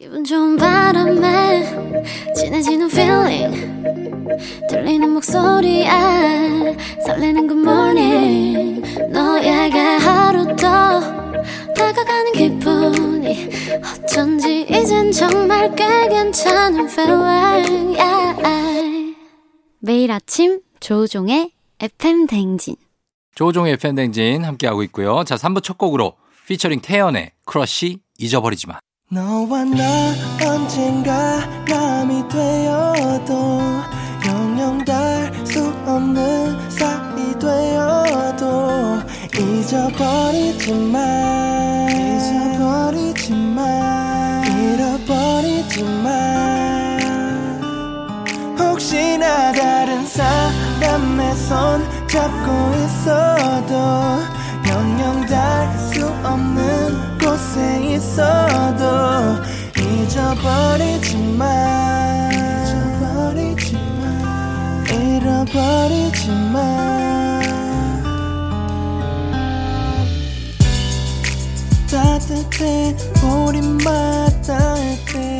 기분 좋은 바람에 진해지는 feeling 들리는 목소리에 설레는 good morning 너에게 하루 더 다가가는 기분이 어쩐지 이젠 정말 꽤 괜찮은 feeling yeah. 매일 아침 조종의 FM 댕진 조종의 팬댕진 함께하고 있고요. 자, 3부 첫 곡으로 피처링 태연의 크러쉬 잊어버리지 마. 너와 나 언젠가 남이 되어도 영영 닿을 수 없는 사이 되어도 잊어버리지 마 잊어버리지 마 잃어버리지 마 혹시나 다른 사람의 손 잡고 있어도 영영 닿을 수 없는 곳에 있어도 잊어버리지 마 잊어버리지 마 잃어버리지 마 따뜻해 우리만 따뜻해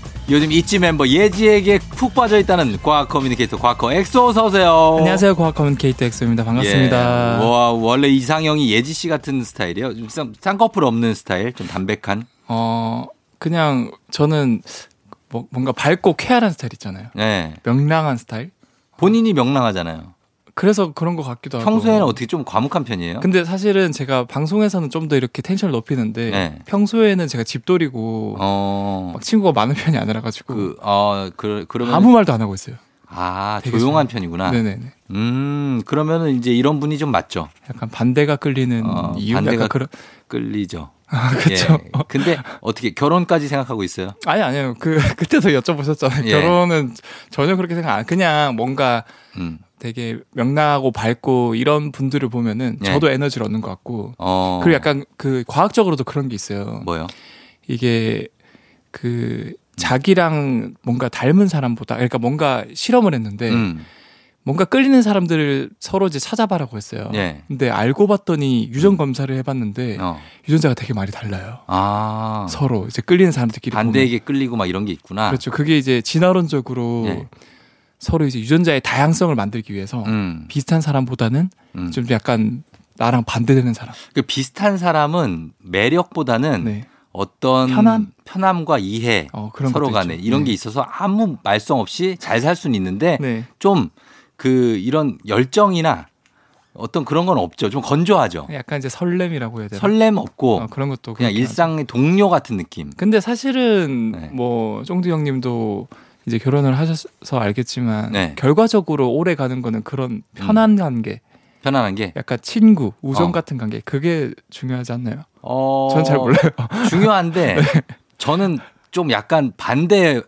요즘 있지 멤버 예지에게 푹 빠져 있다는 과학 communicator 과커 엑소 어서 오세요. 안녕하세요. 과학 communicator 엑소입니다. 반갑습니다. 예. 와, 원래 이상형이 예지 씨 같은 스타일이에요. 좀 쌍- 쌍꺼풀 없는 스타일, 좀 담백한. 어, 그냥 저는 뭐, 뭔가 밝고 쾌활한 스타일 있잖아요. 네. 명랑한 스타일? 본인이 명랑하잖아요. 그래서 그런 것 같기도 하고. 평소에는 어떻게 좀 과묵한 편이에요? 근데 사실은 제가 방송에서는 좀 더 이렇게 텐션을 높이는데 네. 평소에는 제가 집돌이고 어, 막 친구가 많은 편이 아니라 가지고 그, 어, 그, 그러면. 아무 말도 안 하고 있어요. 아, 조용한 좀- 편이구나. 네네네. 음, 그러면은 이제 이런 분이 좀 맞죠. 약간 반대가 끌리는 어, 이유 반대가 약간 그런 끌리죠. 아, 그렇죠. 예. 근데 어떻게 결혼까지 생각하고 있어요? 아니 아니요. 그 그때도 여쭤보셨잖아요. 예. 결혼은 전혀 그렇게 생각 안 그냥 뭔가 음. 되게 명랑하고 밝고 이런 분들을 보면은 예. 저도 에너지를 얻는 것 같고 어. 그리고 약간 그 과학적으로도 그런 게 있어요. 뭐요? 이게 그 자기랑 뭔가 닮은 사람보다 그러니까 뭔가 실험을 했는데 음. 뭔가 끌리는 사람들을 서로 이제 찾아봐라고 했어요. 예. 근데 알고 봤더니 유전 검사를 해봤는데 어. 유전자가 되게 많이 달라요. 아. 서로 이제 끌리는 사람들끼리 반대에게 끌리고 막 이런 게 있구나. 보면. 그렇죠. 그게 이제 진화론적으로 예. 서로 이제 유전자의 다양성을 만들기 위해서 음. 비슷한 사람보다는 음. 좀 약간 나랑 반대되는 사람. 그 비슷한 사람은 매력보다는 네. 어떤 편함? 편함과 이해 어, 그런 서로 간에 있죠. 이런 네. 게 있어서 아무 말썽 없이 잘 살 수는 있는데 네. 좀 그 이런 열정이나 어떤 그런 건 없죠. 좀 건조하죠. 약간 이제 설렘이라고 해야 되나? 설렘 없고 어, 그런 것도 그냥. 일상의 동료 같은 느낌. 근데 사실은 네. 뭐 쫑디 형님도 이제 결혼을 하셔서 알겠지만 네. 음. 결과적으로 오래 가는 거는 그런 편한 관계, 편안한 게. 약간 친구, 우정 어. 같은 관계 그게 중요하지 않나요? 어. 전잘 몰라요. 중요한데 네. 저는 좀 약간 반대의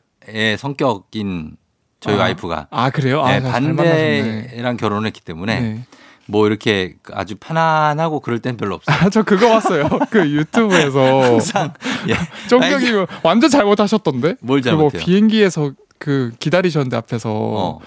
성격인 저희 아. 와이프가 아 그래요? 아, 네, 잘 만나셨네. 반대랑 결혼했기 때문에 네. 뭐 이렇게 아주 편안하고 그럴 땐 별로 없어요. 아, 저 그거 봤어요. 그 유튜브에서 항상 예. 쫑경이 완전 잘못하셨던데? 뭘그뭐 잘못해요? 비행기에서 그 기다리셨는데 앞에서 어.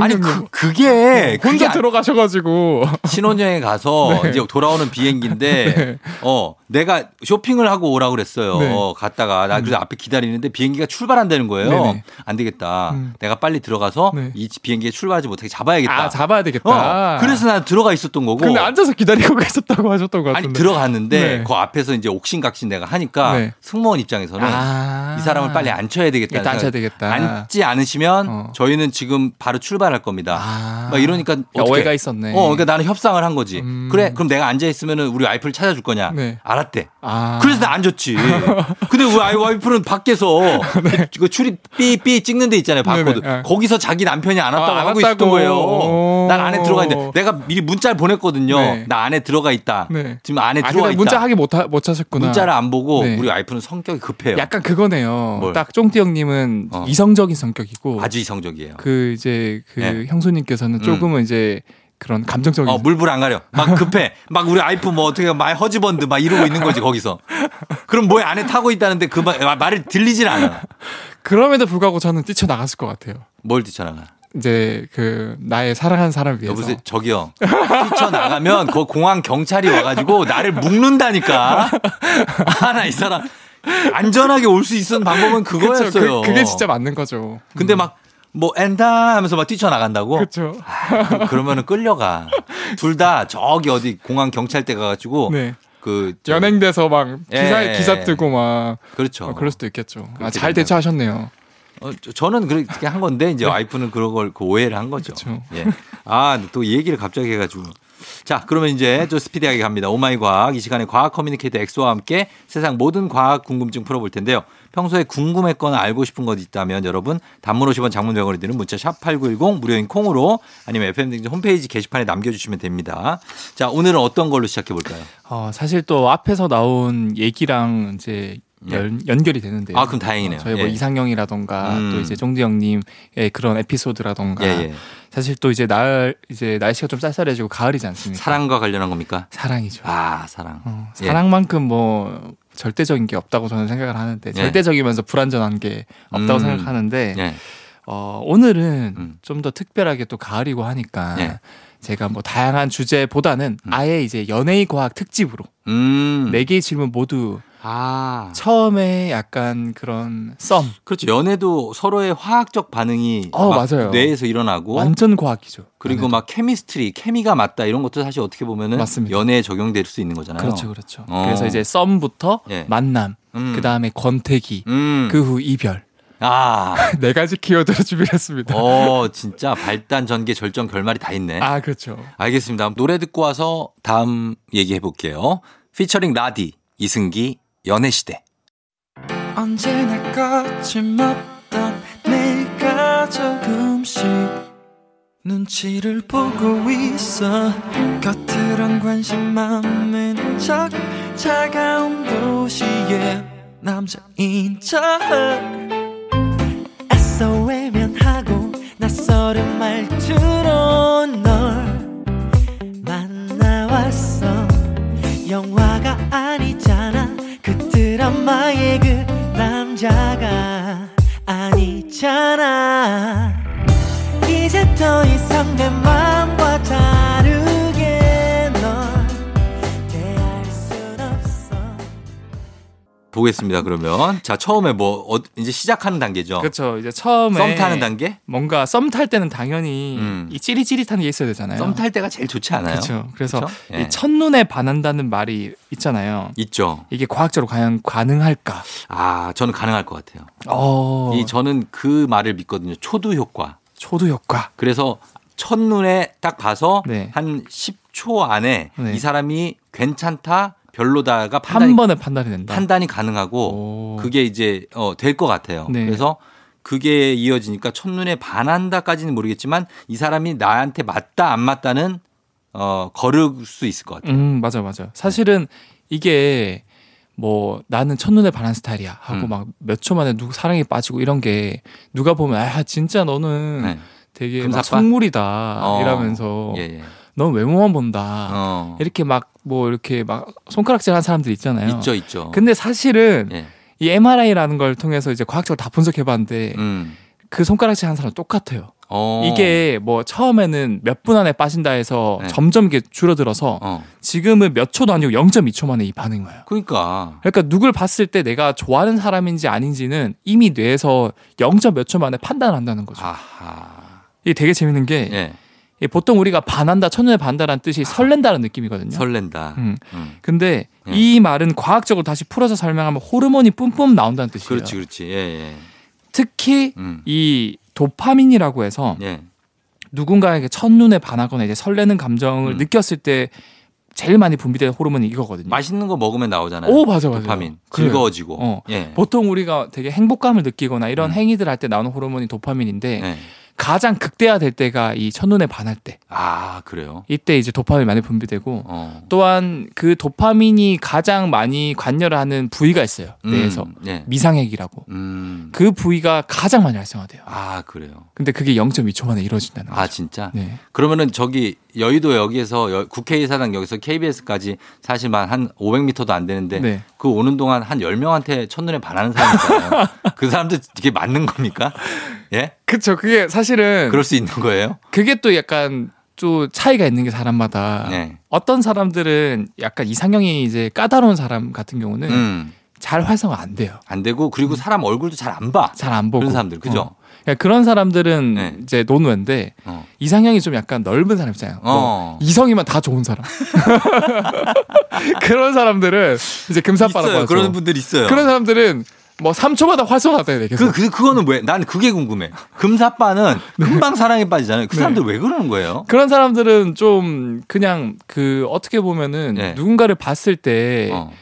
아니 그 그게 혼자 그게 아- 들어가셔가지고 신혼여행 가서 네. 이제 돌아오는 비행기인데 네. 어 내가 쇼핑을 하고 오라 그랬어요. 네. 갔다가 나 그래서 앞에 기다리는데 비행기가 출발한다는 거예요. 네네. 안 되겠다. 음. 내가 빨리 들어가서 네. 이 비행기에 출발하지 못하게 잡아야겠다. 아 잡아야 되겠다. 어, 그래서 난 들어가 있었던 거고. 근데 앉아서 기다리고 계셨다고 하셨던 것 아니 같은데. 들어갔는데 네. 그 앞에서 이제 옥신각신 내가 하니까 네. 승무원 입장에서는 아. 이 사람을 빨리 앉혀야 되겠다. 일단 앉혀야 되겠다. 앉지 않으시면 어. 저희는 지금 바로 출발 할 겁니다. 아. 막 이러니까 어떻게 오해가 있었네. 어, 그러니까 나는 협상을 한 거지. 음. 그래, 그럼 내가 앉아 있으면은 우리 와이프를 찾아줄 거냐? 네. 알았대. 아. 그래서 나 앉았지. 근데 우리 와이프는 밖에서 그 출입 삐삐 찍는 데 있잖아요. 바코드. 네네. 네. 거기서 자기 남편이 안 왔다고 아, 안 하고 있었던 왔다고. 거예요. 오. 어. 난 안에 들어가 있는데 내가 미리 문자를 보냈거든요. 네. 나 안에 들어가 있다. 네. 지금 안에 아, 들어가 있다. 문자 하기 못, 하, 못 하셨구나. 문자를 안 보고 네. 우리 와이프는 성격이 급해요. 약간 그거네요. 뭘? 딱 쫑띠 형님은 어. 이성적인 성격이고 아주 이성적이에요. 그 이제 그 네. 형수님께서는 음. 조금은 이제 그런 감정적인 어, 물불 안 가려. 막 급해. 막 우리 아이프 뭐 어떻게 말 허지번드 막 이러고 있는 거지, 거기서. 그럼 뭐에 안에 타고 있다는데 그 말, 말을 들리질 않아. 그럼에도 불구하고 저는 뛰쳐나갔을 것 같아요. 뭘 뛰쳐나가. 이제 그 나의 사랑하는 사람을 위해서 여보세요, 저기요. 뛰쳐나가면 그 공항 경찰이 와가지고 나를 묶는다니까. 아, 나 이 사람. 안전하게 올 수 있었던 방법은 그쵸, 그거였어요. 그, 그게 진짜 맞는 거죠. 근데 막, 뭐, 엔다 하면서 막 뛰쳐나간다고? 그렇죠. 그- 그러면은 끌려가. 둘 다 저기 어디 공항 경찰대 가가지고. 네. 그. 저- 연행돼서 막 기사 예. 기사 뜨고 막 그렇죠. 어, 그럴 수도 있겠죠. 아, 잘. 대처하셨네요. 어, 저- 저는 그렇게 한 건데 이제 와이프는 그런 걸 그 오해를 한 거죠. 그쵸. 예. 아, 또이 얘기를 갑자기 해가지고. 자, 그러면 이제 좀 스피디하게 갑니다. 오마이 과학. 이 시간에 과학 커뮤니케이터 엑소와 함께 세상 모든 과학 궁금증 풀어볼 텐데요. 평소에 궁금했거나 알고 싶은 것 있다면 여러분 단문 50원 장문 100원이 드는 문자 샵 8910 무료인 콩으로 아니면 FM등진 홈페이지 게시판에 남겨주시면 됩니다. 자, 오늘은 어떤 걸로 시작해 볼까요? 어, 사실 또 앞에서 나온 얘기랑 이제 연, 연결이 되는데요. 아, 그럼 다행이네요. 어, 저희 뭐 예. 이상형이라던가 음. 또 이제 종디 형님의 그런 에피소드라던가 예, 예. 사실 또 이제 날 이제 날씨가 좀 쌀쌀해지고 가을이지 않습니까? 사랑과 관련한 겁니까? 사랑이죠. 아, 사랑. 어, 예. 사랑만큼 뭐 절대적인 게 없다고 저는 생각을 하는데 예. 절대적이면서 불안전한 게 없다고 음. 생각하는데 예. 어, 오늘은 음. 좀더 특별하게 또 가을이고 하니까 예. 제가 뭐 다양한 주제보다는 아예 이제 연예의 과학 특집으로 음. 네 개의 질문 모두 아. 처음에 약간 그런 썸 그렇죠. 연애도 서로의 화학적 반응이 어, 막 맞아요. 뇌에서 일어나고 완전 과학이죠. 그리고 막 케미스트리, 케미가 맞다 이런 것도 사실 어떻게 보면은 맞습니다. 연애에 적용될 수 있는 거잖아요. 그렇죠, 그렇죠. 어. 그래서 이제 썸부터 예. 만남, 음. 그 다음에 권태기, 음. 그후 이별 아. 네 가지 키워드로 준비했습니다. 어, 진짜 발단 전개 절정 결말이 다 있네. 아 그렇죠. 알겠습니다. 노래 듣고 와서 다음 얘기해 볼게요. 피처링 라디, 이승기, 연애시대. 언제나 거침없던 내가 조금씩 눈치를 보고 있어. 겉으론 관심 많은 척 차가운 도시의 남자인 척. 애써 외면하고 낯설은 말투로 널 드라마의 그 남자가 아니잖아. 이제 더 이상 내마 보겠습니다. 그러면 자 처음에 뭐 어, 이제 시작하는 단계죠. 그렇죠. 이제 처음에 썸 타는 단계? 뭔가 썸 탈 때는 당연히 음. 이 찌릿찌릿한 게 있어야 되잖아요. 썸 탈 때가 제일 좋지 않아요? 그렇죠. 그래서? 예. 이 첫눈에 반한다는 말이 있잖아요. 있죠. 이게 과학적으로 과연 가능할까? 아 저는 가능할 것 같아요. 어, 이 저는 그 말을 믿거든요. 초두 효과. 초도 효과. 그래서 첫눈에 딱 봐서 네. 한 10초 안에 네. 이 사람이 괜찮다, 별로다가 판단이, 한 번에 판단이 된다. 판단이 가능하고 오. 그게 이제 어, 될 것 같아요. 네. 그래서 그게 이어지니까 첫눈에 반한다까지는 모르겠지만 이 사람이 나한테 맞다 안 맞다는 어, 거를 수 있을 것 같아요. 음, 맞아, 맞아. 사실은 이게 뭐 나는 첫눈에 반한 스타일이야 하고 음. 막몇 초 만에 누구 사랑에 빠지고 이런 게 누가 보면 아 진짜 너는 네. 되게? 속물이다 어. 이러면서 예, 예. 넌 외모만 본다 어. 이렇게 막 뭐 이렇게 막 손가락질 하는 사람들 있잖아요. 있죠, 있죠. 근데 사실은 예. 이 MRI라는 걸 통해서 이제 과학적으로 다 분석해 봤는데 음. 그 손가락질 하는 사람 똑같아요. 어. 이게 뭐 처음에는 몇 분 안에 빠진다 해서 네. 점점 이게 줄어들어서 어. 지금은 몇 초도 아니고 0.2초 만에 이 반응이 와요. 그러니까 그러니까 누굴 봤을 때 내가 좋아하는 사람인지 아닌지는 이미 뇌에서 0. 몇 초 만에 판단을 한다는 거죠. 아하. 이게 되게 재밌는 게 예. 이 보통 우리가 반한다, 첫눈에 반다라는 뜻이 설렌다는 느낌이거든요. 설렌다. 음. 음. 근데 예. 이 말은 과학적으로 다시 풀어서 설명하면 호르몬이 뿜뿜 나온다는 뜻이에요. 그렇지, 그렇지. 예, 예. 특히 음. 이 도파민이라고 해서 예. 누군가에게 첫눈에 반하거나 이제 설레는 감정을 음. 느꼈을 때 제일 많이 분비되는 호르몬이 이거거든요. 맛있는 거 먹으면 나오잖아요. 오 맞아 맞아. 도파민. 그래요. 즐거워지고. 어. 예. 보통 우리가 되게 행복감을 느끼거나 이런 음. 행위들 할 때 나오는 호르몬이 도파민인데 예. 가장 극대화될 때가 이 첫눈에 반할 때. 아, 그래요? 이때 이제 도파민이 많이 분비되고 어. 또한 그 도파민이 가장 많이 관여를 하는 부위가 있어요. 뇌에서. 음, 예. 미상핵이라고. 음. 그 부위가 가장 많이 활성화돼요. 아, 그래요. 근데 그게 0.2초 만에 이루어진다는 거죠. 아, 진짜? 네. 그러면은 저기 여의도 여기에서 여- 국회의사당 여기서 KBS까지 사실만 한 500m도 안 되는데 네. 그 오는 동안 한 10명한테 첫눈에 반하는 사람 있잖아요. 그 사람들 이게 맞는 겁니까? 예? 그쵸. 그게 사실 은 그럴 수 있는 거예요? 그게 또 약간 또 차이가 있는 게 사람마다 네. 어떤 사람들은 약간 이상형이 이제 까다로운 사람 같은 경우는 음. 잘 활성화 안 돼요. 안 되고 그리고 사람 얼굴도 잘 안 봐. 잘 안 보고 그런 사람들, 그죠? 어. 그러니까 그런 사람들은 네. 이제 논외인데 어. 이상형이 좀 약간 넓은 사람 있잖아요. 뭐 어. 이성이면 다 좋은 사람. 그런 사람들은 이제 금사빠라고. 하죠. 그런 분들 있어요. 그런 사람들은 뭐 3초마다 활성화돼야 돼. 계속. 그, 그, 그거는 왜? 난 그게 궁금해. 금사빠는 금방 사랑에 빠지잖아요. 그 네. 사람들 왜 그러는 거예요? 그런 사람들은 좀 그냥 그 어떻게 보면은 네. 누군가를 봤을 때 어.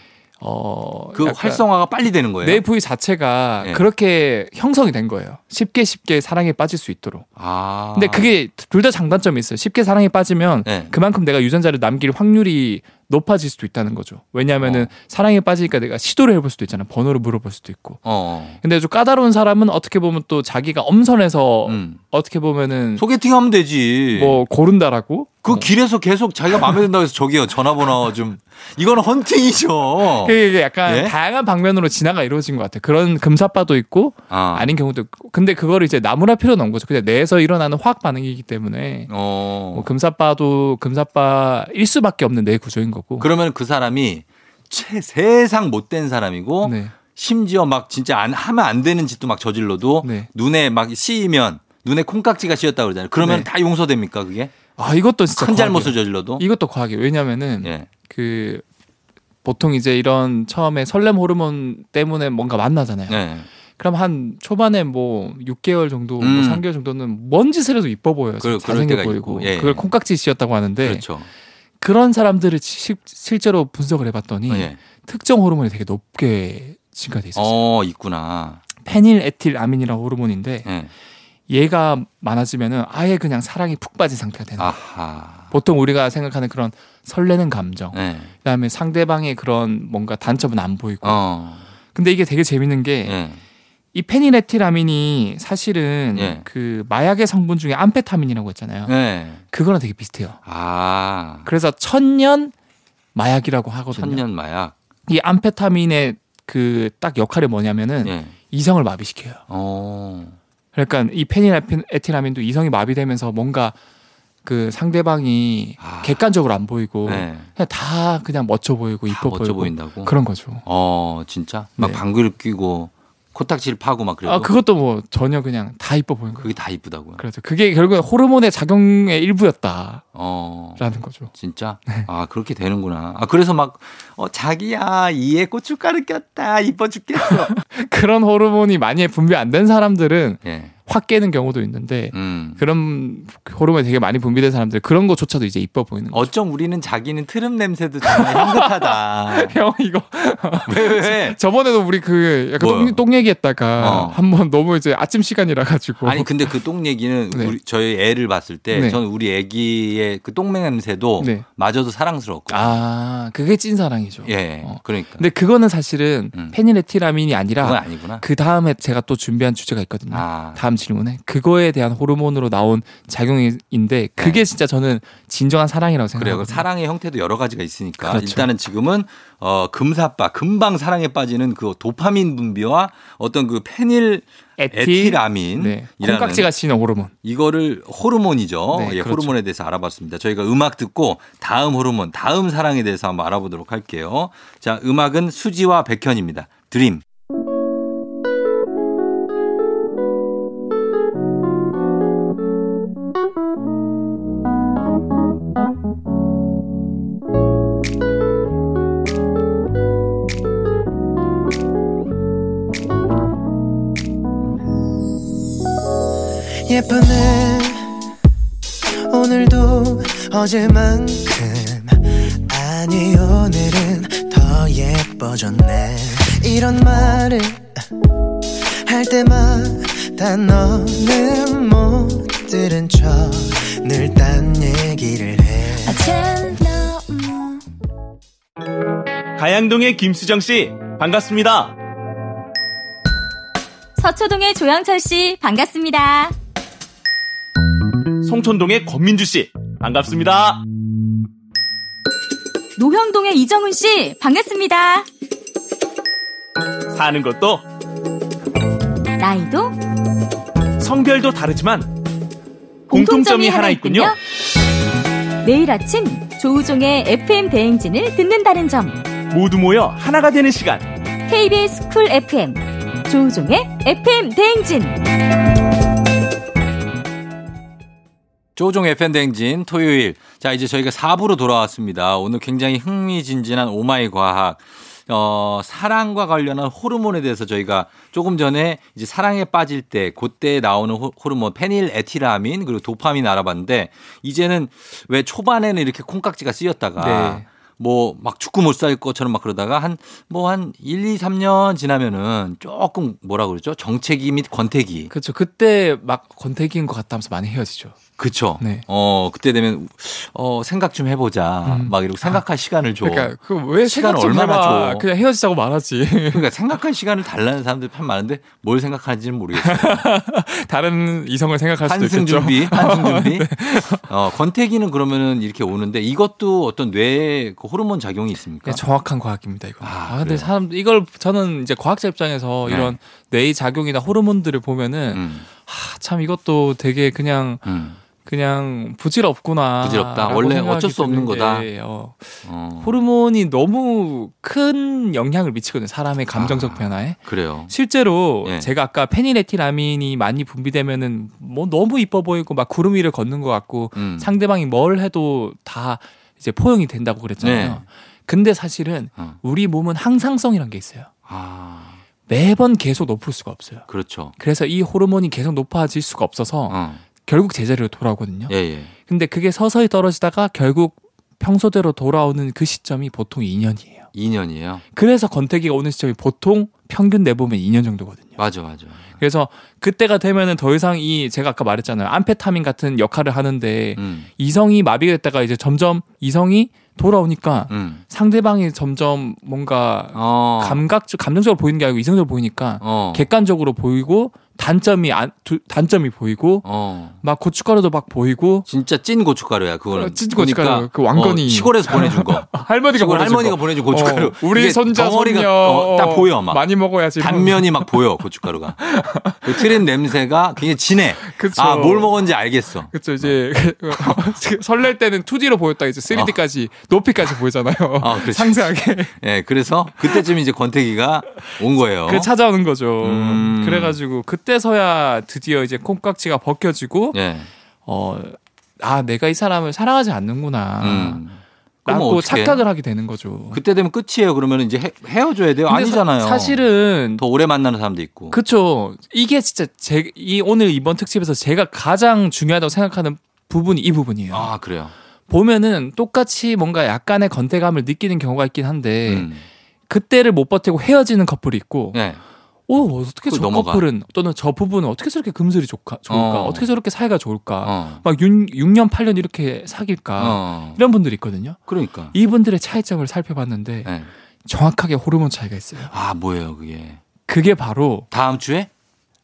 어, 그 활성화가 빨리 되는 거예요. 내 부위 자체가 네. 그렇게 형성이 된 거예요. 쉽게 쉽게 사랑에 빠질 수 있도록. 아. 근데 그게 둘 다 장단점이 있어요. 쉽게 사랑에 빠지면 네. 그만큼 내가 유전자를 남길 확률이 높아질 수도 있다는 거죠. 왜냐하면은 어. 사랑에 빠지니까 내가 시도를 해볼 수도 있잖아. 번호를 물어볼 수도 있고. 어. 근데 좀 까다로운 사람은 어떻게 보면 또 자기가 엄선해서 음. 어떻게 보면은 소개팅 하면 되지. 뭐 고른다라고. 그 어. 길에서 계속 자기가 마음에 든다고 해서 저기요 전화번호 좀 이거는 헌팅이죠. 그게 약간 예? 다양한 방면으로 진화가 이루어진 것 같아요. 그런 금사빠도 있고 아. 아닌 경우도 있고. 근데 그거를 이제 나무랄 필요는 없는 거죠. 그냥 뇌에서 일어나는 화학 반응이기 때문에 어. 뭐 금사빠도 금사빠일 수밖에 없는 뇌 구조인 거고. 그러면 그 사람이 최, 세상 못된 사람이고 네. 심지어 막 진짜 안 하면 안 되는 짓도 막 저질러도 네. 눈에 막 씌이면 눈에 콩깍지가 씌었다 고 그러잖아요. 그러면 네. 다 용서됩니까 그게? 아 이것도 진짜 큰 과학이에요. 잘못을 저질러도? 이것도 과학이에요. 왜냐면은 예. 그 보통 이제 이런 처음에 설렘 호르몬 때문에 뭔가 만나잖아요. 네. 그럼 한 초반에 뭐 6개월 정도, 뭐 음. 3개월 정도는 뭔 짓을 해도 이뻐 보여요. 그럴 잘생겨 보이고. 예. 그걸 콩깍지 씌었다고 하는데 그렇죠. 그런 사람들을 시- 실제로 분석을 해봤더니 예. 특정 호르몬이 되게 높게 증가돼 있었어요. 어, 있구나. 페닐에틸아민이라는 호르몬인데 예. 얘가 많아지면은 아예 그냥 사랑이 푹 빠진 상태가 되는 거예요. 아하. 보통 우리가 생각하는 그런 설레는 감정, 예. 그다음에 상대방의 그런 뭔가 단점은 안 보이고. 어. 근데 이게 되게 재밌는 게이 예. 페닐에틸아민이 사실은 예. 그 마약의 성분 중에 암페타민이라고 했잖아요. 예. 그거랑 되게 비슷해요. 아. 그래서 천년 마약이라고 하거든요. 천년 마약. 이 암페타민의 그 딱 역할이 뭐냐면은 예. 이성을 마비시켜요. 어. 그러니까 이 페닐에틸아민도 이성이 마비되면서 뭔가 그 상대방이 아. 객관적으로 안 보이고 네. 그냥 다 그냥 멋져 보이고 다 이뻐 멋져 보이고 보인다고. 그런 거죠. 어, 진짜? 막 네. 방귀를 뀌고 코딱지를 파고 막 그래도 아 그것도 뭐 전혀 그냥 다 이뻐 보이는 거예요. 그게 다 이쁘다고요. 그렇죠. 그게 결국엔 호르몬의 작용의 일부였다라는 어. 거죠. 진짜? 네. 아, 그렇게 되는구나. 아, 그래서 막, 어, 자기야, 이에 고춧가루 꼈다. 이뻐 죽겠어. 그런 호르몬이 많이 분비 안 된 사람들은 예. 확 깨는 경우도 있는데 음. 그런 호르몬이 되게 많이 분비된 사람들 그런 거조차도 이제 이뻐 보이는 거죠. 어쩜 우리는 자기는 트름 냄새도 정말 향긋하다. 형 이거 왜, 왜? 저번에도 우리 그 약간? 똥, 똥 얘기했다가 어. 한번 너무 이제 아침 시간이라 가지고 아니, 근데 그 똥 얘기는 네. 우리, 저희 애를 봤을 때 네. 저는 우리 애기의 그 똥맹 냄새도 네. 마저도 사랑스럽고. 아 그게 찐 사랑이죠. 예. 어. 그러니까. 근데 그거는 사실은 음. 페닐에틸아민이 아니라. 그 다음에 제가 또 준비한 주제가 있거든요. 아. 다음 질문에 그거에 대한 호르몬으로 나온 작용인데 그게 진짜 저는 진정한 사랑이라고 네. 그래요. 생각해요. 그 사랑의 형태도 여러 가지가 있으니까 그렇죠. 일단은 지금은 어 금사빠 금방 사랑에 빠지는 그 도파민 분비와 어떤 그 페닐 에틸아민 네. 콩깍지가 씌는 호르몬. 이거를 호르몬이죠. 네, 예, 그렇죠. 호르몬에 대해서 알아봤습니다. 저희가 음악 듣고 다음 호르몬, 다음 사랑에 대해서 한번 알아보도록 할게요. 자, 음악은 수지와 백현입니다. 드림. 어제만큼 아니 오늘은 더 예뻐졌네 이런 말을 할 때마다 너는 못 들은 척늘 딴 얘기를 해 어젠 너무 가양동의 김수정 씨 반갑습니다. 서초동의 조영철 씨 반갑습니다. 송촌동의 권민주 씨 반갑습니다. 노형동의 이정훈 씨 반갑습니다. 사는 것도 나이도 성별도 다르지만 공통점이 하나 있군요. 매일 아침 조우종의 FM 대행진을 듣는다는 점. 모두 모여 하나가 되는 시간. KBS 쿨 FM 조우종의 FM 대행진. 조우종 FM 댕진 토요일. 자, 이제 저희가 4부로 돌아왔습니다. 오늘 굉장히 흥미진진한 오마이 과학. 어, 사랑과 관련한 호르몬에 대해서 저희가 조금 전에 이제 사랑에 빠질 때 그때 나오는 호- 호르몬 페닐에틸아민 그리고 도파민 알아봤는데 이제는 왜 초반에는 이렇게 콩깍지가 쓰였다가 네. 뭐 막 죽고 못 살 것처럼 막 그러다가 한 뭐한 1, 2, 3년 지나면은 조금 뭐라 그러죠? 정체기 및 권태기. 그렇죠. 그때 막 권태기인 것 같다면서 많이 헤어지죠. 그쵸. 네. 어, 그때 되면, 어, 생각 좀 해보자. 음. 막 이러고 생각할 시간을 줘. 그러니까 그왜 시간 생각 좀 얼마나 해봐. 줘? 그냥 헤어지자고 말하지. 그러니까 생각할 시간을 달라는 사람들이 참 많은데 뭘 생각하는지는 모르겠어요. 다른 이성을 생각할 수도 있겠죠. 준비, 한승 준비. 어, 권태기는 그러면은 이렇게 오는데 이것도 어떤 뇌에 그 호르몬 작용이 있습니까? 네, 정확한 과학입니다 이거. 아, 아, 근데? 사람 이걸 저는 이제 과학자 입장에서 네. 이런 뇌의 작용이나 호르몬들을 보면은 음, 아, 참 이것도 되게 그냥 음, 그냥 부질없구나. 부질없다. 원래 어쩔 수 없는 거다. 게, 어, 어, 호르몬이 너무 큰 영향을 미치거든요. 사람의 감정적 아. 변화에. 그래요. 실제로 예. 제가 아까 페니레티라민이 많이 분비되면은 뭐 너무 이뻐 보이고 막 구름 위를 걷는 것 같고 음, 상대방이 뭘 해도 다 이제 포용이 된다고 그랬잖아요. 네. 근데 사실은 어. 우리 몸은 항상성이라는 게 있어요. 아, 매번 계속 높을 수가 없어요. 그렇죠. 그래서 이 호르몬이 계속 높아질 수가 없어서 어, 결국 제자리로 돌아오거든요. 예, 예. 근데 그게 서서히 떨어지다가 결국 평소대로 돌아오는 그 시점이 보통 2년이에요. 2년이에요. 그래서 권태기가 오는 시점이 보통 평균 내보면 2년 정도거든요. 맞아, 맞아. 그래서 그때가 되면은 더 이상 이 제가 아까 말했잖아요. 암페타민 같은 역할을 하는데 음, 이성이 마비가 됐다가 이제 점점 이성이 돌아오니까 음. 상대방이 점점 뭔가 어, 감각 감정적으로 보이는 게 아니고 이성적으로 보이니까 어, 객관적으로 보이고 단점이 안, 두- 단점이 보이고 어. 막 고춧가루도 막 보이고 진짜 찐 고춧가루야 그거는. 어, 찐 고춧가루, 그 왕건이. 어, 시골에서 보내준 거. 할머니가 보내준 할머니가 거. 보내준 고춧가루. 어, 우리 손자 덩어리가 어, 딱 보여 막. 많이 먹어야지 단면이 막 보여 고춧가루가. 그 트림 냄새가 굉장히 진해. 아 뭘 먹었는지 알겠어. 그쵸 이제 설렐 때는 2D로 보였다 이제 3D까지 높이까지 보이잖아요 아. 상세하게 예, 그래서 그때쯤 이제 권태기가 온 거예요. 그 찾아오는 거죠 음. 그래가지고 그때 서야 드디어 이제 콩깍지가 벗겨지고 예. 어아 내가 이 사람을 사랑하지 않는구나 음. 라고? 착각을 하게 되는 거죠 그때 되면 끝이에요. 그러면 이제 헤, 헤어져야 돼요. 아니잖아요. 사, 사실은 더 오래 만나는 사람도 있고. 그쵸. 이게 진짜 제, 이 오늘 이번 특집에서 제가 가장 중요하다고 생각하는 부분이 이 부분이에요. 아 그래요. 보면은 똑같이 뭔가 약간의 건태감을 느끼는 경우가 있긴 한데 음. 그때를 못 버티고 헤어지는 커플이 있고 예. 오 어떻게 저 넘어가. 커플은 또는 저 부부는 어떻게 저렇게 금슬이 좋까, 좋을까 어. 어. 떻게 저렇게 사이가 좋을까 어. 막 6, 6년 8년 이렇게 사귈까 어. 이런 분들이 있거든요 그러니까. 이분들의 차이점을 살펴봤는데 예. 정확하게 호르몬 차이가 있어요 아 뭐예요 그게? 그게 바로 다음 주에?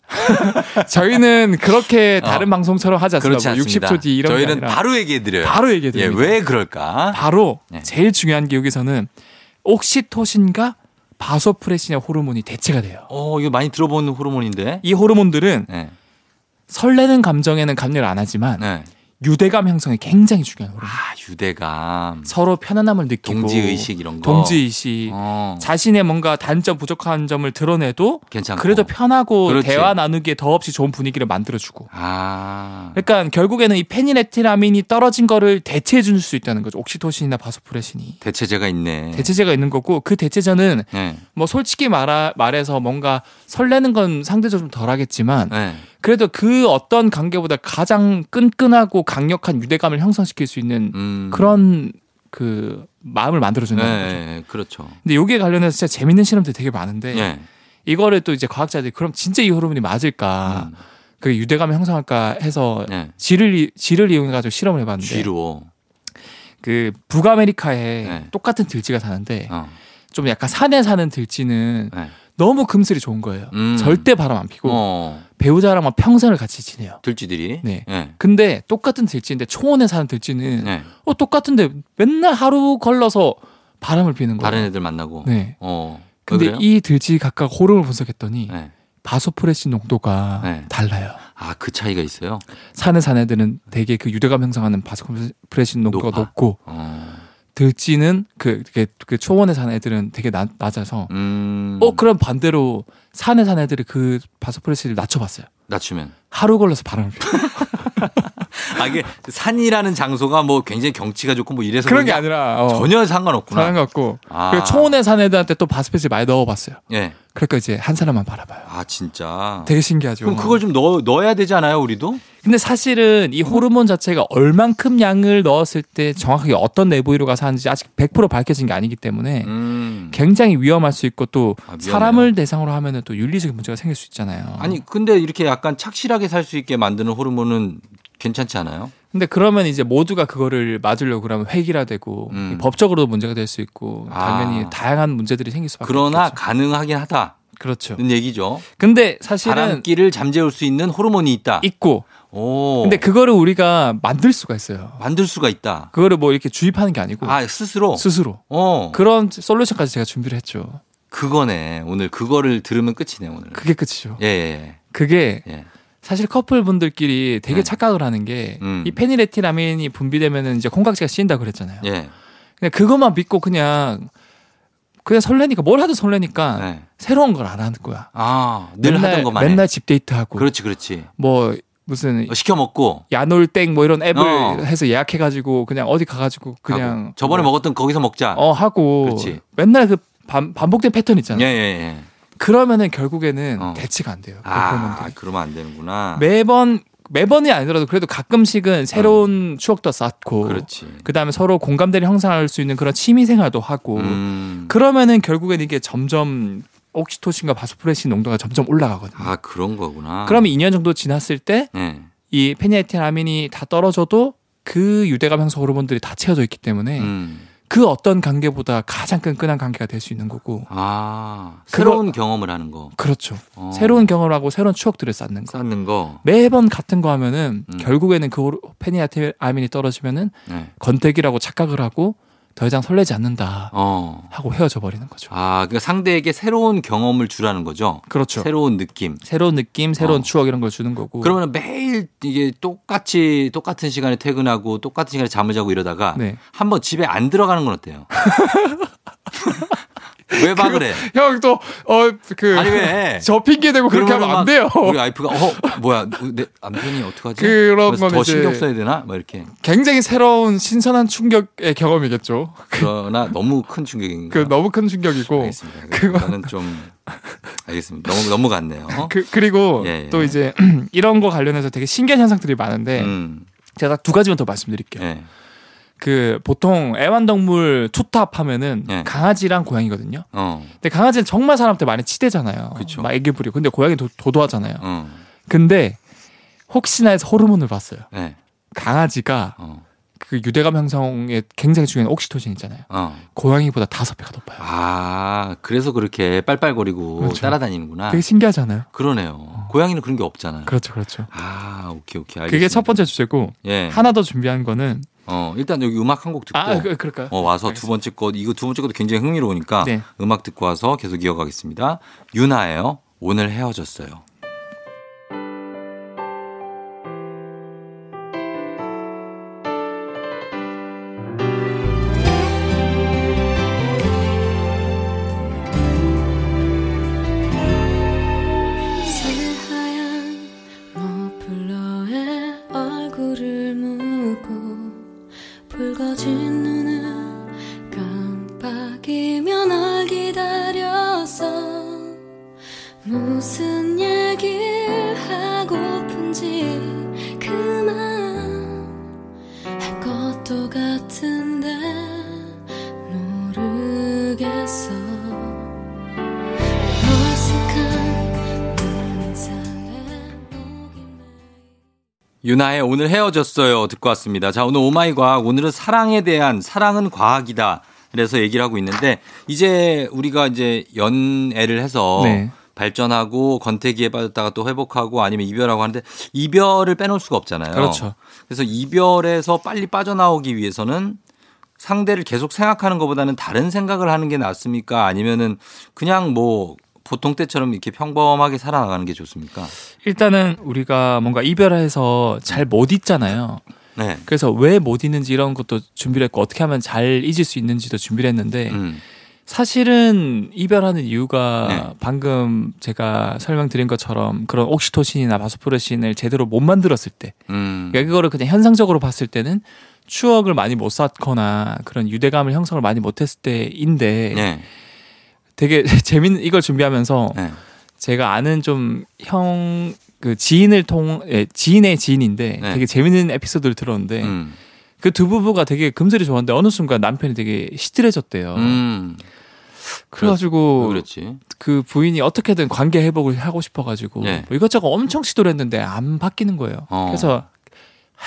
저희는 그렇게 어. 다른 방송처럼 하지 않습니다. 그렇지 뭐 않습니다. 60초 뒤 이런 게 저희는 바로 얘기해 드려요. 바로 얘기해 예, 드립니다. 왜 그럴까? 바로 네. 제일 중요한 게 여기서는 옥시토신과 바소프레신의 호르몬이 대체가 돼요. 어, 이거 많이 들어본 호르몬인데. 이 호르몬들은 네. 설레는 감정에는 감려를 안 하지만 네. 유대감 형성에 굉장히 중요한 호르몬. 아, 유대감. 서로 편안함을 느끼고 동지 의식 이런 거. 동지 의식 어. 자신의 뭔가 단점 부족한 점을 드러내도 괜찮고. 그래도 편하고 그렇지. 대화 나누기에 더없이 좋은 분위기를 만들어주고 아. 그러니까 결국에는 이 페니레티라민이 떨어진 거를 대체해 줄 수 있다는 거죠. 옥시토신이나 바소프레신이. 대체제가 있네. 대체제가 있는 거고 그 대체제는 네. 뭐 솔직히 말하, 말해서 뭔가 설레는 건 상대적으로 좀 덜하겠지만 네. 그래도 그 어떤 관계보다 가장 끈끈하고 강력한 유대감을 형성시킬 수 있는 음. 그런 그 마음을 만들어준다는 네, 거죠. 네, 그렇죠. 근데 여기에 관련해서 진짜 재밌는 실험들이 되게 많은데 네. 이거를 또 이제 과학자들이 그럼 진짜 이 호르몬이 맞을까? 음. 그 유대감 형성할까 해서 네. 쥐를 이- 쥐를 이용해 가지고 실험을 해봤는데 쥐로. 그 북아메리카에 네. 똑같은 들쥐가 사는데 어. 좀 약간 산에 사는 들쥐는 네. 너무 금슬이 좋은 거예요. 음. 절대 바람 안 피고 어. 배우자랑만 평생을 같이 지내요. 들쥐들이. 네. 네. 근데 똑같은 들쥐인데 초원에 사는 들쥐는 네. 어 똑같은데 맨날 하루 걸러서 바람을 피는 거예요. 다른 애들 만나고. 네. 어. 근데 그래요? 이 들쥐 각각 호르몬을 분석했더니 네. 바소프레신 농도가 네. 달라요. 아, 그 차이가 있어요? 산에 사는 애들은 되게 그 유대감 형성하는 바소프레신 농도가 높아? 높고 어. 들쥐는 그, 그, 그 초원에 사는 애들은 되게 낮, 낮아서 음. 어 그럼 반대로 산에 사는 애들이 그 바소프레신을 낮춰봤어요. 낮추면. 하루 걸려서 바람을 피. 아, 이게 산이라는 장소가 뭐 굉장히 경치가 좋고 뭐 이래서 그런 게 아니라 어, 전혀 상관없구나. 상관없고 아. 그리고 초원에 사는 애들한테 또 바소프레신 많이 넣어봤어요. 예. 그러니까 이제 한 사람만 바라봐요. 아, 진짜. 되게 신기하죠. 그럼 그걸 좀 넣어, 넣어야 되지 않아요, 우리도? 근데 사실은 이 호르몬 자체가 얼만큼 양을 넣었을 때 정확하게 어떤 내부위로가 사는지 아직 100% 밝혀진 게 아니기 때문에 음. 굉장히 위험할 수 있고 또 아? 사람을 대상으로 하면은 또 윤리적인 문제가 생길 수 있잖아요. 아니, 근데 이렇게 약간 착실하게 살 수 있게 만드는 호르몬은 괜찮지 않아요? 근데 그러면 이제 모두가 그거를 맞으려고 그러면 획일화되고 음. 법적으로도 문제가 될 수 있고 아. 당연히 다양한 문제들이 생길 수밖에 그러나 없겠죠. 가능하긴 하다는 그렇죠. 얘기죠. 근데 사실은 바람기를 잠재울 수 있는 호르몬이 있다. 있고 오. 근데 그거를 우리가 만들 수가 있어요. 만들 수가 있다. 그거를 뭐 이렇게 주입하는 게 아니고 아, 스스로? 스스로 어. 그런 솔루션까지 제가 준비를 했죠. 그거네. 오늘 그거를 들으면 끝이네, 오늘. 그게 끝이죠. 예, 예, 그게 예. 사실 커플분들끼리 되게 네. 착각을 하는 게이 음. 페니레티라민이 분비되면은 이제 콩깍지가 씌인다 그랬잖아요. 예. 그냥 그것만 믿고 그냥 그냥 설레니까 뭘 하든 설레니까 네. 새로운 걸 안 하는 거야. 아, 늘 맨날, 하던 것만 해. 맨날 집 데이트 하고 그렇지, 그렇지. 뭐 무슨 어, 시켜 먹고. 야놀땡 뭐 이런 앱을 어. 해서 예약해 가지고 그냥 어디 가 가지고 그냥 하고. 저번에 뭐, 먹었던 거기서 먹자. 어 하고 그렇지. 맨날 그 반, 반복된 패턴 있잖아. 예, 요 예, 예. 그러면은 결국에는 어. 대치가 안 돼요. 그 아. 그러면 안 되는구나. 매번 매번이 아니더라도 그래도 가끔씩은 새로운 추억도 쌓고 어. 그렇지. 그다음에 서로 공감대를 형성할 수 있는 그런 취미 생활도 하고 음. 그러면은 결국엔 이게 점점 옥시토신과 바소프레신 농도가 점점 올라가거든요. 아, 그런 거구나. 그러면 2년 정도 지났을 때이 예. 페니에틸아민이 다 떨어져도 그 유대감 형성 호르몬들이 다 채워져 있기 때문에 음. 그 어떤 관계보다 가장 끈끈한 관계가 될 수 있는 거고 아, 그거- 새로운 경험을 하는 거. 그렇죠. 어. 새로운 경험을 하고 새로운 추억들을 쌓는 거. 쌓는 거. 매번 같은 거 하면은 음. 결국에는 그 페니에틸아민이 떨어지면은 네. 건태기라고 착각을 하고 더 이상 설레지 않는다 어. 하고 헤어져 버리는 거죠. 아, 그러니까 상대에게 새로운 경험을 주라는 거죠. 그렇죠. 새로운 느낌. 새로운 느낌, 새로운 어. 추억 이런 걸 주는 거고. 그러면 매일 이게 똑같이 똑같은 시간에 퇴근하고 똑같은 시간에 잠을 자고 이러다가 네. 한번 집에 안 들어가는 건 어때요? 왜 박을 해? 형 또 어 그 아니 왜? 저 핑계 대고 그렇게 하면 안막 돼요. 우리 와이프가 어 뭐야 내 남편이 어떡하지? 그런 더 신경 써야 되나? 뭐 이렇게 굉장히 새로운 신선한 충격의 경험이겠죠. 그러나 너무 큰 충격인 그 거. 너무 큰 충격이고 알겠습니다. 그거- 그거는 좀 알겠습니다. 너무 너무 같네요. 그, 그리고 예, 예. 또 이제 이런 거 관련해서 되게 신기한 현상들이 많은데 음, 제가 두 가지만 더 말씀드릴게요. 예. 그 보통 애완동물 투탑 하면은 예. 강아지랑 고양이거든요. 어, 근데 강아지는 정말 사람한테 많이 치대잖아요. 그쵸. 막 애기 부리고. 근데 고양이 도, 도도하잖아요. 어, 근데 혹시나 해서 호르몬을 봤어요. 예, 강아지가 어, 그 유대감 형성에 굉장히 중요한 옥시토신 있잖아요. 어. 고양이보다 다섯 배가 높아요. 아, 그래서 그렇게 빨빨거리고 그렇죠. 따라다니는구나. 되게 신기하잖아요. 그러네요. 고양이는 그런 게 없잖아요. 그렇죠, 그렇죠. 아, 오케이, 오케이. 알겠습니다. 그게 첫 번째 주제고 예. 하나 더 준비한 거는 어, 일단 여기 음악 한 곡 듣고 아 그, 그럴까요? 어, 와서 두 알겠습니다. 번째 것 이거 두 번째 것도 굉장히 흥미로우니까 네. 음악 듣고 와서 계속 이어가겠습니다. 유나예요. 오늘 헤어졌어요. 유나의 오늘 헤어졌어요 듣고 왔습니다. 자 오늘 오마이 과학 오늘은 사랑에 대한 사랑은 과학이다. 그래서 얘기를 하고 있는데 이제 우리가 이제 연애를 해서 네. 발전하고 권태기에 빠졌다가 또 회복하고 아니면 이별하고 하는데 이별을 빼놓을 수가 없잖아요. 그렇죠. 그래서 이별에서 빨리 빠져나오기 위해서는 상대를 계속 생각하는 것보다는 다른 생각을 하는 게 낫습니까? 아니면은 그냥 뭐 보통 때처럼 이렇게 평범하게 살아나가는 게 좋습니까? 일단은 우리가 뭔가 이별해서 잘 못 잊잖아요. 네. 그래서 왜 못 잊는지 이런 것도 준비를 했고 어떻게 하면 잘 잊을 수 있는지도 준비를 했는데 음. 사실은 이별하는 이유가 네. 방금 제가 설명드린 것처럼 그런 옥시토신이나 바소프레신을 제대로 못 만들었을 때 음. 그러니까 그거를 그냥 현상적으로 봤을 때는 추억을 많이 못 쌓거나 그런 유대감을 형성을 많이 못했을 때인데 네. 되게 재밌는 이걸 준비하면서 네. 제가 아는 좀 형 그 지인을 통 예, 지인의 지인인데 네. 되게 재밌는 에피소드를 들었는데 음. 그두 부부가 되게 금슬이 좋았는데 어느 순간 남편이 되게 시들해졌대요. 음. 그래가지고 왜 그랬지? 그 부인이 어떻게든 관계 회복을 하고 싶어가지고 네. 뭐 이것저것 엄청 시도를 했는데 안 바뀌는 거예요. 어. 그래서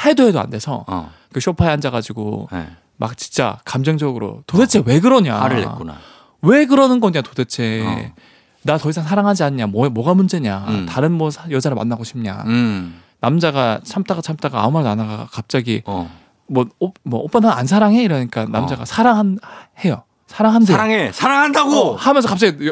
해도 해도 안 돼서 어. 그 소파에 앉아가지고 네. 막 진짜 감정적으로 도대체 왜 그러냐? 화를 냈구나. 왜 그러는 거냐 도대체? 어. 나더 이상 사랑하지 않냐? 뭐 뭐가 문제냐? 음. 다른 뭐 사- 여자를 만나고 싶냐? 음. 남자가 참다가 참다가 아무 말도 안 하다가 갑자기 어. 뭐, 오, 뭐 오빠 난 안 사랑해 이러니까 남자가 사랑한 해요. 사랑한대. 사랑해. 사랑한다고. 어, 하면서 갑자기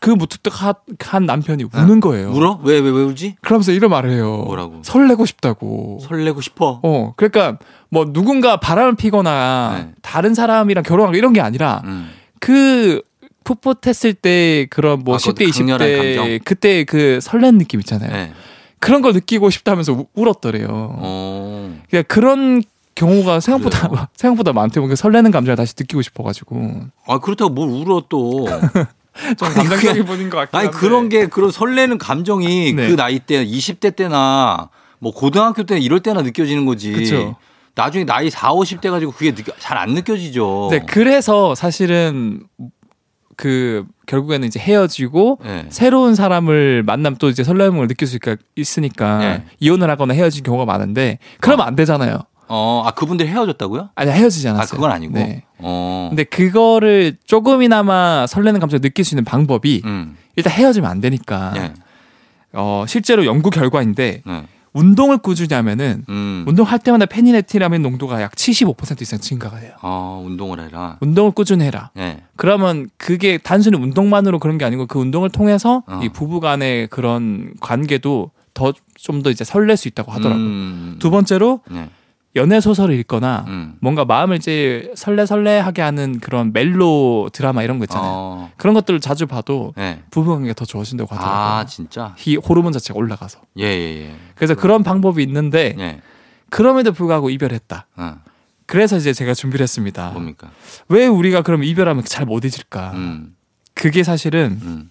그 무뚝뚝한 남편이 우는 거예요. 울어? 왜 왜 왜 울지? 그러면서 이런 말을 해요. 뭐라고? 설레고 싶다고. 설레고 싶어. 어, 그러니까 뭐 누군가 바람을 피거나 네. 다른 사람이랑 결혼하고 이런 게 아니라 음. 그 풋풋했을 때 그런 뭐 아, 10대, 강렬한 20대 감정? 그때 그 설레는 느낌 있잖아요. 네. 그런 걸 느끼고 싶다면서 우- 울었더래요. 어. 그러니까 그런 경우가 생각보다 그래요? 생각보다 많대요. 그 설레는 감정을 다시 느끼고 싶어가지고 아 그렇다고 뭘 울어 또. 좀 아니, 감정적인 분인 것 같긴 아니 한데. 그런 게 그런 설레는 감정이 네. 그 나이 때 20대 때나 뭐 고등학교 때 이럴 때나 느껴지는 거지. 그쵸. 나중에 나이 4, 50대 가지고 그게 잘 안 느껴지죠. 네, 그래서 사실은 그 결국에는 이제 헤어지고 네. 새로운 사람을 만나면 또 이제 설렘을 느낄 수 있- 있으니까 네. 이혼을 하거나 헤어진 경우가 많은데 그러면 안 되잖아요. 어, 아 그분들 헤어졌다고요? 아니 헤어지지 아 않았어요. 그건 아니고. 네. 어. 근데 그거를 조금이나마 설레는 감정을 느낄 수 있는 방법이 음. 일단 헤어지면 안 되니까 네. 어 실제로 연구 결과인데 네. 운동을 꾸준히 하면은 음. 운동할 때마다 페니레티라민 농도가 약 75% 이상 증가가 돼요. 어, 운동을 해라. 운동을 꾸준히 해라. 네. 그러면 그게 단순히 운동만으로 그런 게 아니고 그 운동을 통해서 어. 이 부부 간의 그런 관계도 더 좀 더 이제 설렐 수 있다고 하더라고요. 음. 두 번째로 네. 연애 소설을 읽거나 음. 뭔가 마음을 이제 설레설레하게 하는 그런 멜로 드라마 이런 거 있잖아요. 어. 그런 것들을 자주 봐도 네. 부부 관계가 더 좋아진다고 하더라고요. 아 진짜. 이 호르몬 자체가 올라가서. 예, 예, 예. 그래서 그런 방법이 있는데 예. 그럼에도 불구하고 이별했다. 어, 그래서 이제 제가 준비를 했습니다. 뭡니까? 왜 우리가 그럼 이별하면 잘 못 잊을까? 음. 그게 사실은 음.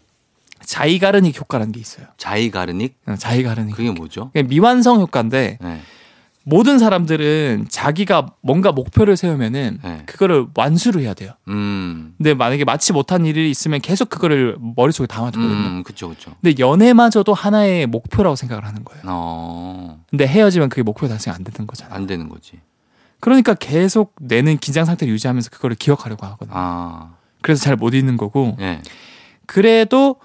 자이가르닉 효과라는 게 있어요. 자이가르닉? 어, 자이가르닉. 그게 뭐죠? 미완성 효과인데 네. 모든 사람들은 자기가 뭔가 목표를 세우면은 네. 그거를 완수를 해야 돼요. 음. 근데 만약에 마치 못한 일이 있으면 계속 그거를 머릿속에 담아두거든요. 음, 그쵸, 그쵸. 근데 연애마저도 하나의 목표라고 생각을 하는 거예요. 어, 근데 헤어지면 그게 목표 달성 안 되는 거잖아요. 안 되는 거지. 그러니까 계속 내는 긴장 상태를 유지하면서 그거를 기억하려고 하거든요. 아, 그래서 잘 못 잊는 거고 예, 그래도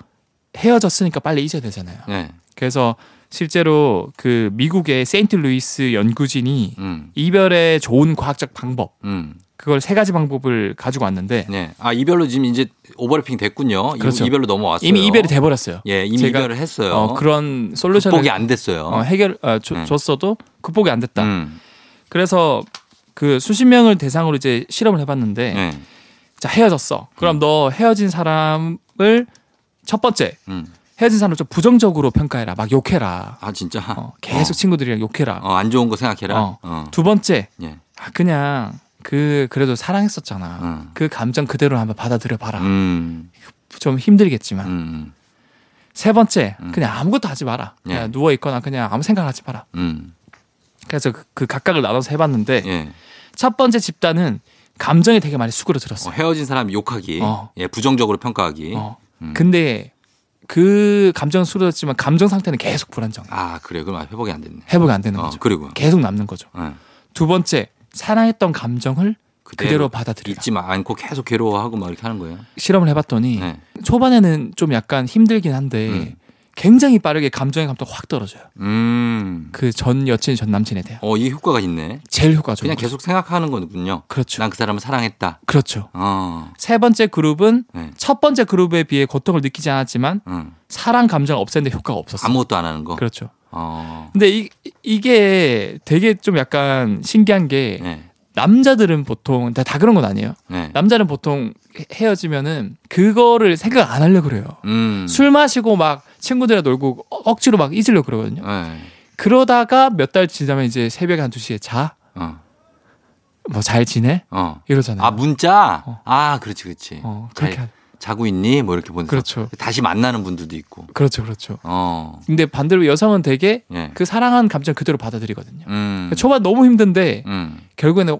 헤어졌으니까 빨리 잊어야 되잖아요. 예, 그래서 실제로 그 미국의 세인트루이스 연구진이 음, 이별의 좋은 과학적 방법 음, 그걸 세 가지 방법을 가지고 왔는데 네. 아, 이별로 지금 이제 overlapping 됐군요. 이- 그렇죠. 이별로 넘어왔어요. 이미 이별이 돼 버렸어요. 예, 이미 이별을 했어요. 어, 그런 솔루션을 극복이 안 됐어요. 어, 해결 어, 줘- 네. 줬어도 극복이 안 됐다. 음, 그래서 그 수십 명을 대상으로 이제 실험을 해 봤는데 네. 자 헤어졌어. 그럼 너 헤어진 사람을 첫 번째 음. 헤어진 사람을 좀 부정적으로 평가해라. 막 욕해라. 아, 진짜. 어, 계속 친구들이랑 욕해라. 어, 안 좋은 거 생각해라. 어. 어. 두 번째 예. 아, 그냥 그 그래도 사랑했었잖아. 음. 그 감정 그대로 한번 받아들여 봐라. 음, 좀 힘들겠지만 음, 세 번째 음. 그냥 아무것도 하지 마라. 그냥 예. 누워 있거나 그냥 아무 생각하지 마라. 음, 그래서 그, 그 각각을 나눠서 해봤는데 예. 첫 번째 집단은 감정이 되게 많이 어, 수그러들었어요. 헤어진 사람 욕하기, 어. 예, 부정적으로 평가하기. 어. 음. 근데 그 감정은 수그러졌지만 감정 상태는 계속 불안정. 아 그래 그럼 회복이 안 됐네. 회복이 안 되는 어, 거죠. 그리고 계속 남는 거죠. 예. 두 번째 사랑했던 감정을 그대로 받아들이라. 잊지 마- 않고 계속 괴로워하고 막 이렇게 하는 거예요. 실험을 해봤더니 네. 초반에는 좀 약간 힘들긴 한데 음. 굉장히 빠르게 감정의 감도가 확 떨어져요. 음. 그 전 여친 전 남친에 대한 어, 이 효과가 있네. 제일 효과적인 그냥. 계속 생각하는 거군요. 그렇죠. 난 그 사람을 사랑했다. 그렇죠. 어. 세 번째 그룹은 네. 첫 번째 그룹에 비해 고통을 느끼지 않았지만 응. 사랑 감정을 없애는데 효과가 없었어요. 아무것도 안 하는 거. 그렇죠. 어. 근데 이, 이게 되게 좀 약간 신기한 게 네. 남자들은 보통 다, 다 그런 건 아니에요. 네. 남자는 보통 헤- 헤어지면은 그거를 생각 안 하려고 그래요. 음. 술 마시고 막 친구들이랑 놀고 어- 억지로 막 잊으려고 그러거든요. 네. 그러다가 몇 달 지나면 이제 새벽에 한 2시에 자? 어. 뭐잘 지내? 어. 이러잖아요. 아 문자. 어. 아 그렇지 그렇지. 어, 잘 그렇게 하- 자고 있니? 뭐 이렇게 보내서 그렇죠. 다시 만나는 분들도 있고. 그렇죠. 그렇죠. 어. 근데 반대로 여성은 되게 예. 그 사랑한 감정 그대로 받아들이거든요. 음. 초반 너무 힘든데 음. 결국에는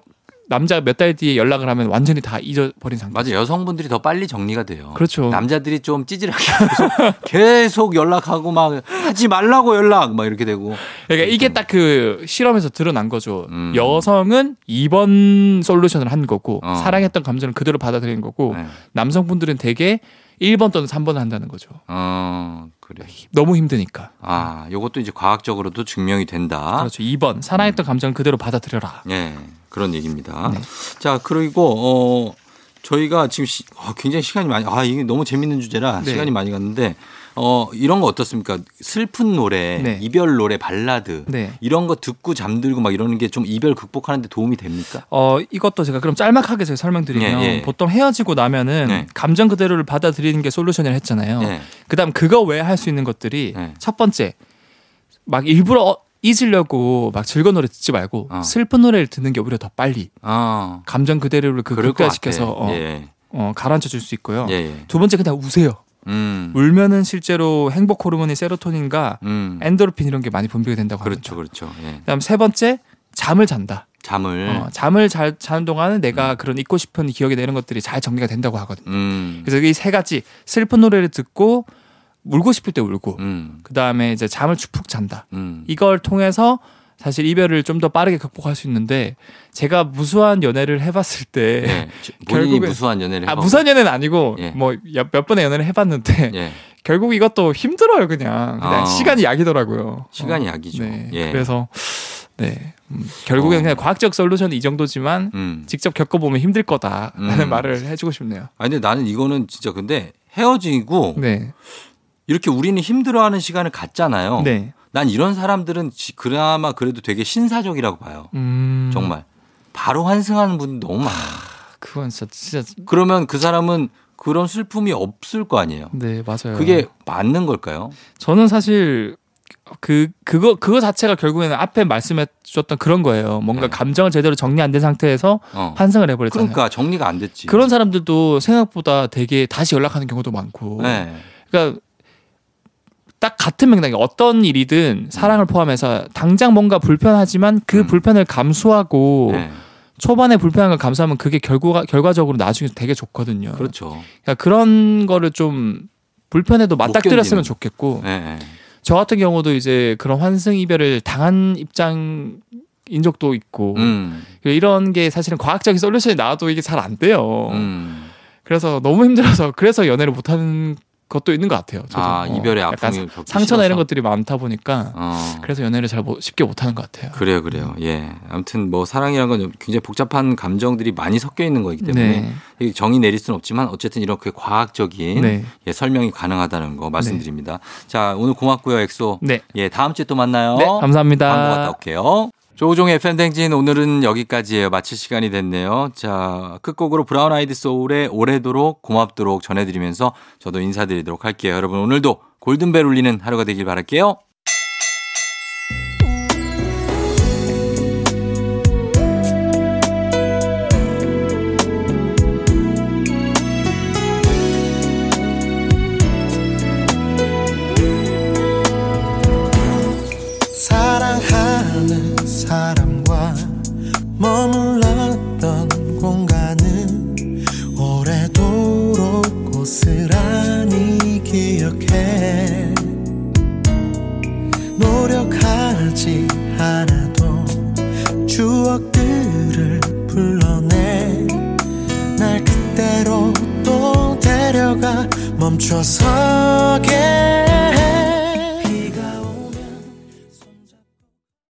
남자가 몇달 뒤에 연락을 하면 완전히 다 잊어버린 상태. 맞아 여성분들이 더 빨리 정리가 돼요. 그렇죠. 남자들이 좀 찌질하게 계속, 계속 연락하고 막 하지 말라고 연락 막 이렇게 되고. 그러니까 이게 딱 그 실험에서 드러난 거죠. 음. 여성은 2번 솔루션을 한 거고 어. 사랑했던 감정을 그대로 받아들이는 거고 네. 남성분들은 대개 1번 또는 3번을 한다는 거죠. 어 그래. 너무 힘드니까. 아 요것도 이제 과학적으로도 증명이 된다. 그렇죠. 2번 사랑했던 감정을 그대로 받아들여라. 예, 그런 얘기입니다. 네. 자, 그리고 어 저희가 지금 시, 어, 굉장히 시간이 많이 아 이게 너무 재밌는 주제라 네. 시간이 많이 갔는데 어 이런 거 어떻습니까? 슬픈 노래, 네. 이별 노래, 발라드 네. 이런 거 듣고 잠들고 막 이러는 게 좀 이별 극복하는 데 도움이 됩니까? 어 이것도 제가 그럼 짤막하게 제가 설명드리면 예, 예. 보통 헤어지고 나면은 네. 감정 그대로를 받아들이는 게 솔루션을 했잖아요. 네. 그다음 그거 외에 할 수 있는 것들이 네. 첫 번째 막 일부러 어- 잊으려고 막 즐거운 노래 듣지 말고 어. 슬픈 노래를 듣는 게 오히려 더 빨리 아, 감정 그대로를 그 극대화시켜서. 어, 예. 어, 가라앉혀 줄 수 있고요. 예, 예. 두 번째 그냥 우세요. 음. 울면은 실제로 행복 호르몬인 세로토닌과 음. 엔도르핀 이런 게 많이 분비가 된다고 그렇죠, 합니다. 그렇죠. 예. 그다음 세 번째 잠을 잔다. 잠을 어, 잠을 잘 자는 동안은 내가 그런 잊고 싶은 기억이 내는 것들이 잘 정리가 된다고 하거든요. 음. 그래서 이 세 가지 슬픈 노래를 듣고 울고 싶을 때 울고 음. 그 다음에 이제 잠을 푹 잔다. 음. 이걸 통해서 사실 이별을 좀 더 빠르게 극복할 수 있는데 제가 무수한 연애를 해봤을 때 예. 본인이 결국에- 무수한 연애를 아. 무수한 연애는 아니고 예. 뭐몇 번의 연애를 해봤는데 예. 결국 이것도 힘들어요 그냥 그냥 아. 시간이 약이더라고요. 시간이 어, 약이죠. 네. 예. 그래서 네 음, 결국엔 어. 그냥 과학적 솔루션이 이 정도지만 음. 직접 겪어보면 힘들 거다라는 음. 말을 해주고 싶네요. 아 근데 나는 이거는 진짜 근데 헤어지고 네, 이렇게 우리는 힘들어하는 시간을 갖잖아요. 네, 난 이런 사람들은 지- 그나마 그래도 되게 신사적이라고 봐요. 음, 정말 바로 환승하는 분들 너무 많아요. 그건 진짜 진짜 그러면 그 사람은 그런 슬픔이 없을 거 아니에요. 네 맞아요. 그게 맞는 걸까요? 저는 사실 그 그거 그거 자체가 결국에는 앞에 말씀해 주셨던 그런 거예요. 뭔가 네. 감정을 제대로 정리 안 된 상태에서 어. 환승을 해버렸잖아요. 그러니까 정리가 안 됐지. 그런 사람들도 생각보다 되게 다시 연락하는 경우도 많고. 네. 그러니까 딱 같은 맥락에 어떤 일이든 사랑을 포함해서 당장 뭔가 불편하지만 그 음. 불편을 감수하고 네. 초반에 불편한 걸 감수하면 그게 결과 결과적으로 나중에 되게 좋거든요. 그렇죠. 그러니까 그런 거를 좀 불편해도 맞닥뜨렸으면. 좋겠고 네. 네. 저 같은 경우도 이제 그런 환승 이별을 당한 입장 인 적도 있고 음. 이런 게 사실은 과학적인 솔루션이 나와도 이게 잘 안 돼요. 음. 그래서 너무 힘들어서 그래서 연애를 못하는 것도 있는 것 같아요. 저도. 아, 어, 이별의 아픔이 상처나 이런. 것들이 많다 보니까 어. 그래서 연애를 잘 못- 쉽게 못하는 것 같아요. 그래요, 그래요. 예. 아무튼 뭐 사랑이라는 건 굉장히 복잡한 감정들이 많이 섞여 있는 거기 때문에 네. 정의 내릴 수는 없지만 어쨌든 이렇게 과학적인 네. 예, 설명이 가능하다는 거 말씀드립니다. 자, 오늘 고맙고요, 엑소. 네. 예, 다음 주에 또 만나요. 네, 감사합니다. 광고 갔다 올게요. 조우종의 FM댕진 오늘은 여기까지예요. 마칠 시간이 됐네요. 자, 끝곡으로 브라운 아이드 소울의 오래도록 고맙도록 전해드리면서 저도 인사드리도록 할게요. 여러분 오늘도 골든벨 울리는 하루가 되길 바랄게요.